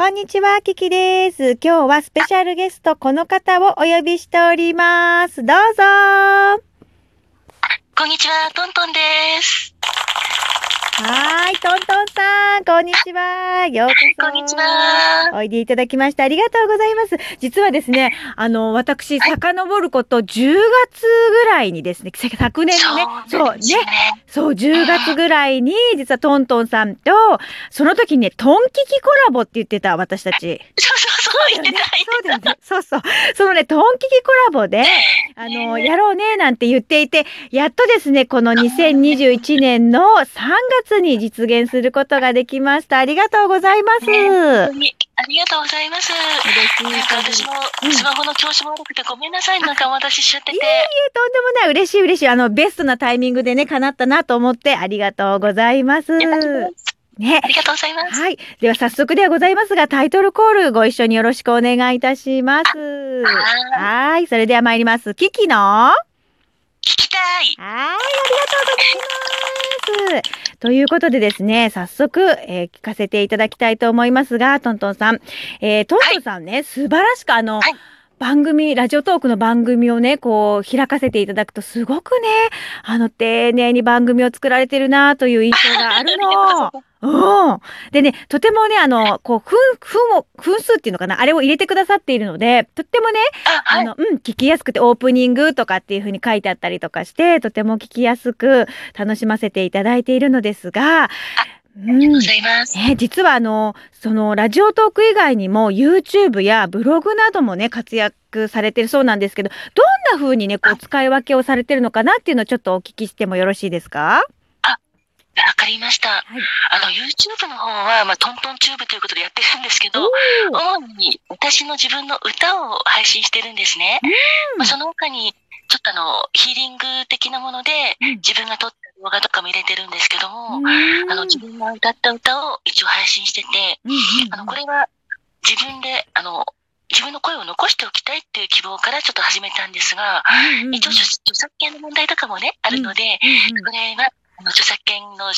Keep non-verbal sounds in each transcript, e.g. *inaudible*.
こんにちは、キキです。今日はスペシャルゲスト、この方をお呼びしております。どうぞこんにちは、トントンです。はーい、トントンさん、こんにちは。ようこそ。こんにちは。おいでいただきましてありがとうございます。実はですね、あの、私、遡ること10月ぐらいにですね、昨年のね、そうね。そう、10月ぐらいに、実はトントンさんと、その時にね、トンキキコラボって言ってた、私たち。そうそうそう、言ってた、そうだ。よね。そうそう。そのね、トンキキコラボで、あの、やろうね、なんて言っていて、やっとですね、この2021年の3月に実現することができました。ありがとうございます。ねありがとうございます。しいなんか私もうんスマホの調子も悪くてごめんなさい。なんかお待たせしちゃってて。いえいえ、とんでもない。嬉しい嬉しい。あの、ベストなタイミングでね、叶ったなと思って、ありがとうございます。ねあ。りがとうございます。はい。では早速ではございますが、タイトルコールご一緒によろしくお願いいたします。ははい。それでは参ります。キキの？は聞きたい。い。ありがとうございます。ということでですね、早速、えー聞かせていただきたいと思いますが、トントンさん。えートントンさんね、素晴らしくあの、はい番組、ラジオトークの番組をね、こう、開かせていただくと、すごくね、あの、丁寧に番組を作られてるなという印象があるの。*laughs* うん。でね、とてもね、あの、こう、分、分を、分数っていうのかなあれを入れてくださっているので、とってもね、あ、はい。あの、うん、聞きやすくて、オープニングとかっていう風に書いてあったりとかして、とても聞きやすく楽しませていただいているのですが、うんありがとうご。ざいます。ね、実はあの、そのラジオトーク以外にも YouTube やブログなどもね、活躍されてるそうなんですけど、どんな風にね、こう使い分けをされてるのかなっていうのをちょっとお聞きしてもよろしいですか？わかりました。はい。あの、YouTube の方は、まあ、トントンチューブということでやってるんですけど、主に私の自分の歌を配信してるんですね。まあ、その他に、ちょっとあの、ヒーリング的なもので、うん自分が撮った動画とかも入れてるんですけども、うん。あの、自分が歌った歌を一応配信してて、あの、これは自分で、あの、自分の声を残しておきたいっていう希望からちょっと始めたんですが、一応著著作権の問題とかもね、あるので、これは、あの、著作権の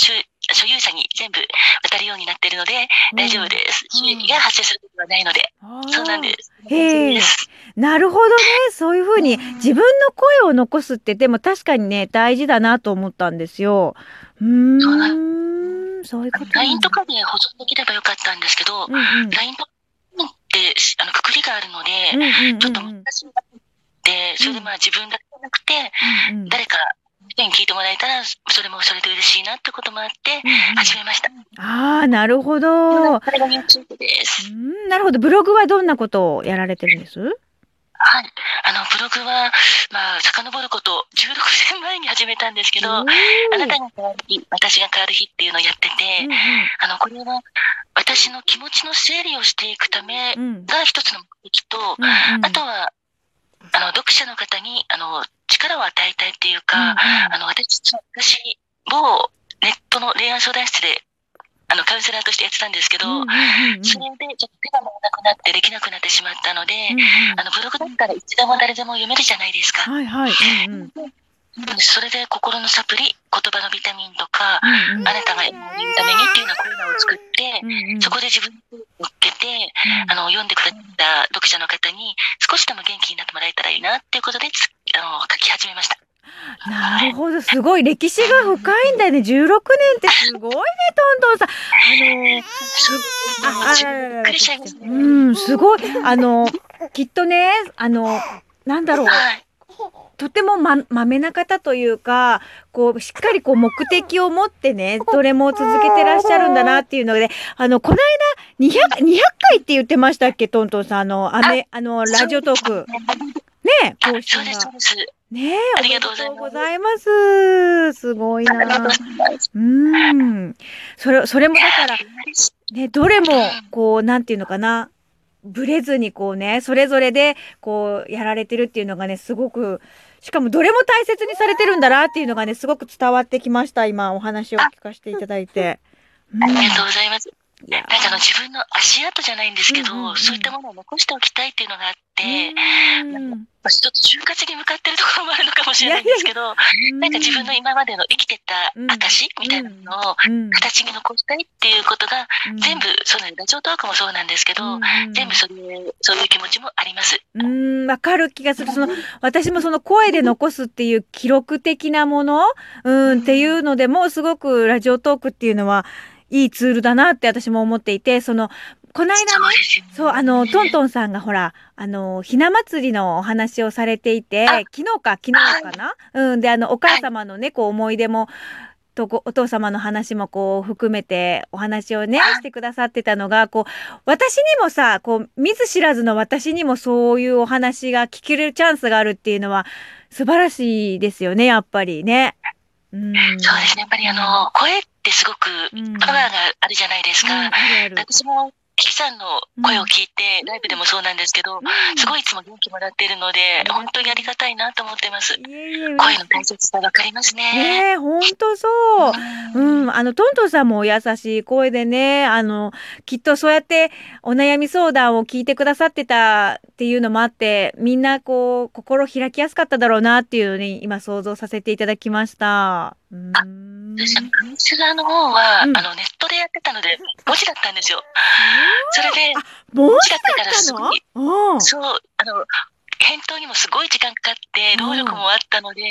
所所有者に全部渡るようになってるので、大丈夫です。うん収益が発生することはないので、そうなんです。なるほどね。そういうふうに自分の声を残すってでも確かにね大事だなと思ったんですよ。うーん。そういうことなんだ。LINE とかで保存できればよかったんですけど、うんうん。LINE とかってあのくくりがあるので、ちょっと難しいなって、それでまあ自分だけじゃなくて、誰か人に聞いてもらえたら、それもそれで嬉しいなってこともあって、うんうん始めました。ああなるほど。これが YouTube です。うんなるほど。ブログはどんなことをやられてるんです？はい。あの、ブログは、まあ、遡ること、16年前に始めたんですけど、あなたが変わる日、私が変わる日っていうのをやってて、あの、これは、私の気持ちの整理をしていくためうんうんが一つの目的と、うんうんあとは、あの、読者の方に、あの、力を与えたいっていうか、うんうんあの、私、私、某ネットの恋愛相談室で、あの、カウンセラーとしてやってたんですけど、うんうんうんうんそれでちょっと手が回らなくなってできなくなってしまったので、うんうんあの、ブログだったらいつでも誰でも読めるじゃないですか。はいはい。うんうん *laughs* それで心のサプリ、言葉のビタミンとか、うんうんあなたが今を見るためにっていうようなコーナーを作って、うんうんそこで自分を乗っけて、あの、読んでくれた読者の方に少しでも元気になってもらえたらいいなっていうことでつ、あの、書き始めました。なるほど、すごい歴史が深いんだよね。16年ってすごいね、トントンさん。あのー、あ、あららららびっくりしちゃいますねうん、すごい。あの、きっとね、あの、なんだろう。はい。とてもま、まめな方というか、こう、しっかりこう目的を持ってね、どれも続けてらっしゃるんだなっていうので、あの、この間、200、200回って言ってましたっけ、トントンさん。あの、あめ、あの、ラジオトーク。ね、あ更新が。ねありがとうございますおめでとうございます。すごいな。うん。それ、それもだから、ね、どれも、こう、なんていうのかな。ブレずにこうね、それぞれで、こう、やられてるっていうのがね、すごく、しかもどれも大切にされてるんだなっていうのがね、すごく伝わってきました。今、お話を聞かせていただいて。うんありがとうございます。いやなんかあの自分の足跡じゃないんですけど、うんうんうんそういったものを残しておきたいっていうのがあって、ちょっと就活に向かってるところもあるのかもしれないんですけど、なんか自分の今までの生きてた証みたいなのをうん。形に残したいっていうことが、うん。全部そうなんです。ラジオトークもそうなんですけど、全部それ、そういう気持ちもあります。うーん、わかる気がする。その、私もその声で残すっていう記録的なもの、うん、っていうのでも、すごくラジオトークっていうのは、いいツールだなって私も思っていて、その、この間ね、そうあの、トントンさんがほら、あの、ひな祭りのお話をされていて、あ昨日か、昨日かな？うん、で、あの、お母様のね、こう、思い出も、とこお父様の話もこう含めてお話をねはいしてくださってたのがこう私にもさこう見ず知らずの私にもそういうお話が聞けるチャンスがあるっていうのは素晴らしいですよねやっぱりね。うん、そうですね。やっぱりあの、声ってすごくうんパワーがあるじゃないですか。うんあるある。私も、キキさんの声を聞いて、ライブでもそうなんですけど、すごいいつも元気もらっているので、うん本当にありがたいなと思ってます。声の大切さわかりますね。ねえほんとそう。うん、あのトントンさんもお優しい声でねあのきっとそうやってお悩み相談を聞いてくださってたっていうのもあってみんなこう心開きやすかっただろうなっていうのに今想像させていただきました。うん私、カミツラの方は、うん。あの、ネットでやってたので、文字だったんですよ。それで、文字だったからすごいそう、あの、返答にもすごい時間かかって、労力もあったので、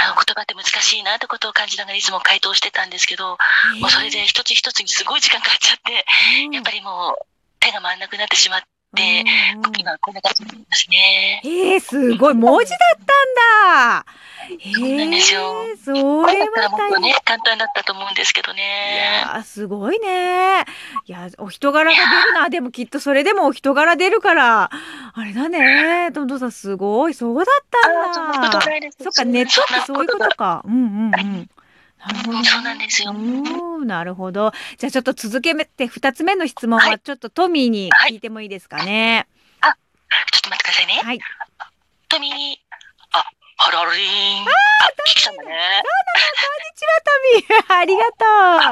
あの言葉って難しいなってことを感じながらいつも回答してたんですけど、もうそれで一つ一つにすごい時間かかっちゃって、やっぱりもう手が回んなくなってしまって、うんうん今こんな感じになりますね。えー、すごい文字だったんだ。*laughs* そうなんですよえーそれったらもっと。ね、簡単だったと思うんですけどいね。やーすごいね。いやお人柄が出るな。でもきっとそれでもお人柄出るからあれだね。トントンさんすごいそうだったんだ。ないです。そっかネットってそういうことか。うんうんうん。なるほどねそうなんですようんなるほど。じゃあちょっと続けて二つ目の質問ははいちょっとトミーに聞いてもいいですかね？ちょっと待ってくださいね。はい。トミー、あ、ハロリーン。あ、キキさんだね。トミー *laughs* ありがと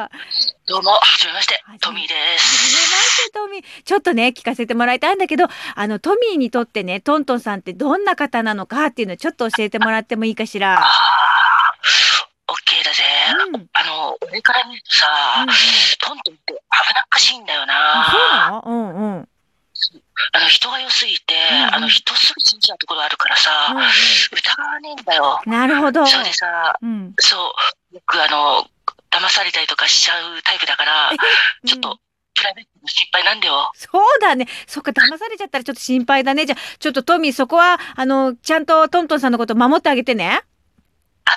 う。どうも、はじめましてトミーではじめます。してトミー。ちょっとね、聞かせてもらいたいんだけど、あの、トミーにとってね、トントンさんってどんな方なのかっていうのをちょっと教えてもらってもいいかしら？あー、オッケーだぜ。うん。うんあの、俺から見るとさ、うん。トントンって危なっかしいんだよあ、な。そうなの？うんうん。あの、人が良すぎて、うんあの、人すぐ信じちゃうところあるからさ、疑わねえんだよ。うん、なるほど。それでさ、うん。そう、よくあの、騙されたりとかしちゃうタイプだから、ちょっと、プライベートの心配なんだよ。そうだね。そっか、騙されちゃったらちょっと心配だね。じゃあ、ちょっとトミー、そこは、あの、ちゃんとトントンさんのこと守ってあげてね。そ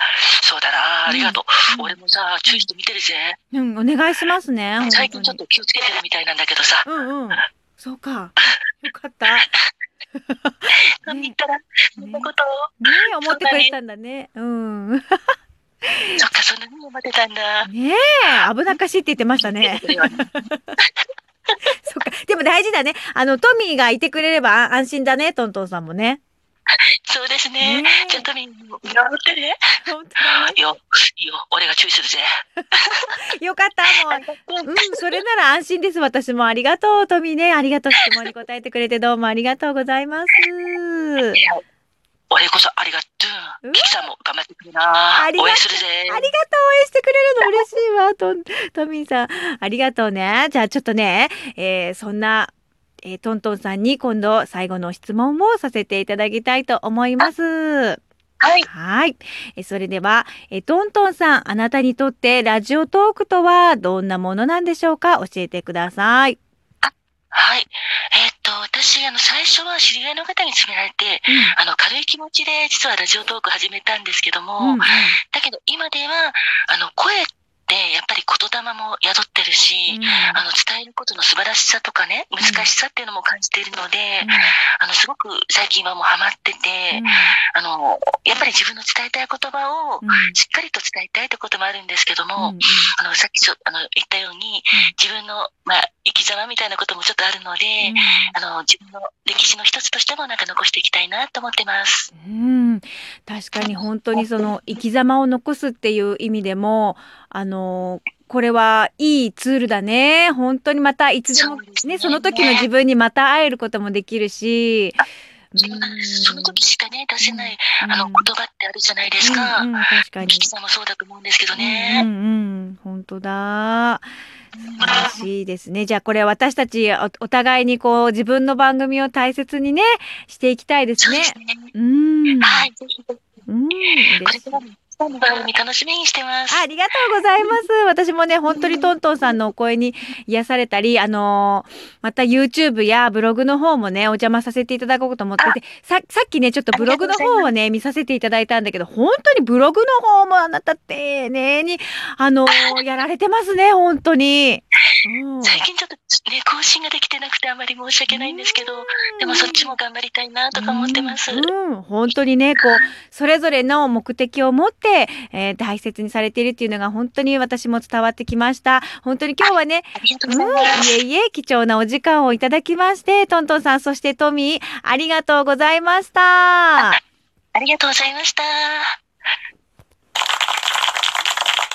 うだな、ありがとう。うん俺もさ、注意して見てるぜ。うん、お願いしますね。最近ちょっと気をつけてるみたいなんだけどさ、うんうん。そうか。*laughs* よかった。*laughs* 何言ったら、そんなこと？を、ねえ、思ってくれたんだね。うん。ね *laughs* そっか、そんなに思ってたんだ。え、危なっかしいって言ってましたね。そっか。でも大事だね。あの、トミーがいてくれれば安心だね、トントンさんもね。*laughs* そうですね。ねちょっとみんな見守ってね。本当よ、よ、俺が注意するぜ。*laughs* よかった、もう。うん、それなら安心です。私もありがとう、トミーね。ありがとう。質問に答えてくれて *laughs* どうもありがとうございます。俺こそありがとう。キキさんも頑張ってくれな応援するぜ。ありがとう、応援してくれるの嬉しいわ、トミーさん。ありがとうね。じゃあちょっとね、えーそんな、えートントンさんに今度最後の質問をさせていただきたいと思います。はい。はい。えーそれでは、えートントンさん、あなたにとってラジオトークとはどんなものなんでしょうか？教えてください。はい。えーっと、私、あの、最初は知り合いの方に勧められて、あの、軽い気持ちで実はラジオトーク始めたんですけども、うん。うん。だけど今では、あの、声ってやっぱり言霊も宿ってるし、ことの素晴らしさとかね、難しさっていうのも感じているので、あの、すごく最近はもうハマってて、あの、やっぱり自分の伝えたい言葉をしっかりと伝えたいってこともあるんですけども、あの、さっきちょあの言ったように、自分の、まあ、生き様みたいなこともちょっとあるので、あの、自分の歴史の一つとしてもなんか残していきたいなと思ってます。うん、確かに本当にその生き様を残すっていう意味でもあのこれはいいツールだね。本当にまたいつでもね。ねその時の自分にまた会えることもできるし、その時しかね、出せない、うんあの、言葉ってあるじゃないですか。うんうん確かにキキさんもそうだと思うんですけどうね。んうん、本当だ嬉しいですね。じゃあこれ私たちおお互いにこう自分の番組を大切にねしていきたいですね。そうですね。うん。はい、ぜひぜうん。ひ。嬉しいこれからも、さんの番組楽しみにしてます。ありがとうございます。私もね、本当にトントンさんのお声に癒されたり、あのーまた YouTube やブログの方もね、お邪魔させていただこうと思ってて、さ、さっきね、ちょっとブログの方をね、見させていただいたんだけど、本当にブログの方もあなた丁寧に、あのーやられてますね、本当に。うん最近ちょっとね、更新ができてなくてあまり申し訳ないんですけど、でもそっちも頑張りたいなとか思ってます。うん、うん本当にね、こう、それぞれの目的を持って、えー大切にされているっていうのが本当に私も伝わってきました。本当に今日はね、ありがとううん、ございます。いえいえ、貴重なお時間をいただきまして、トントンさん、そしてトミー、ありがとうございました。ありがとうございました。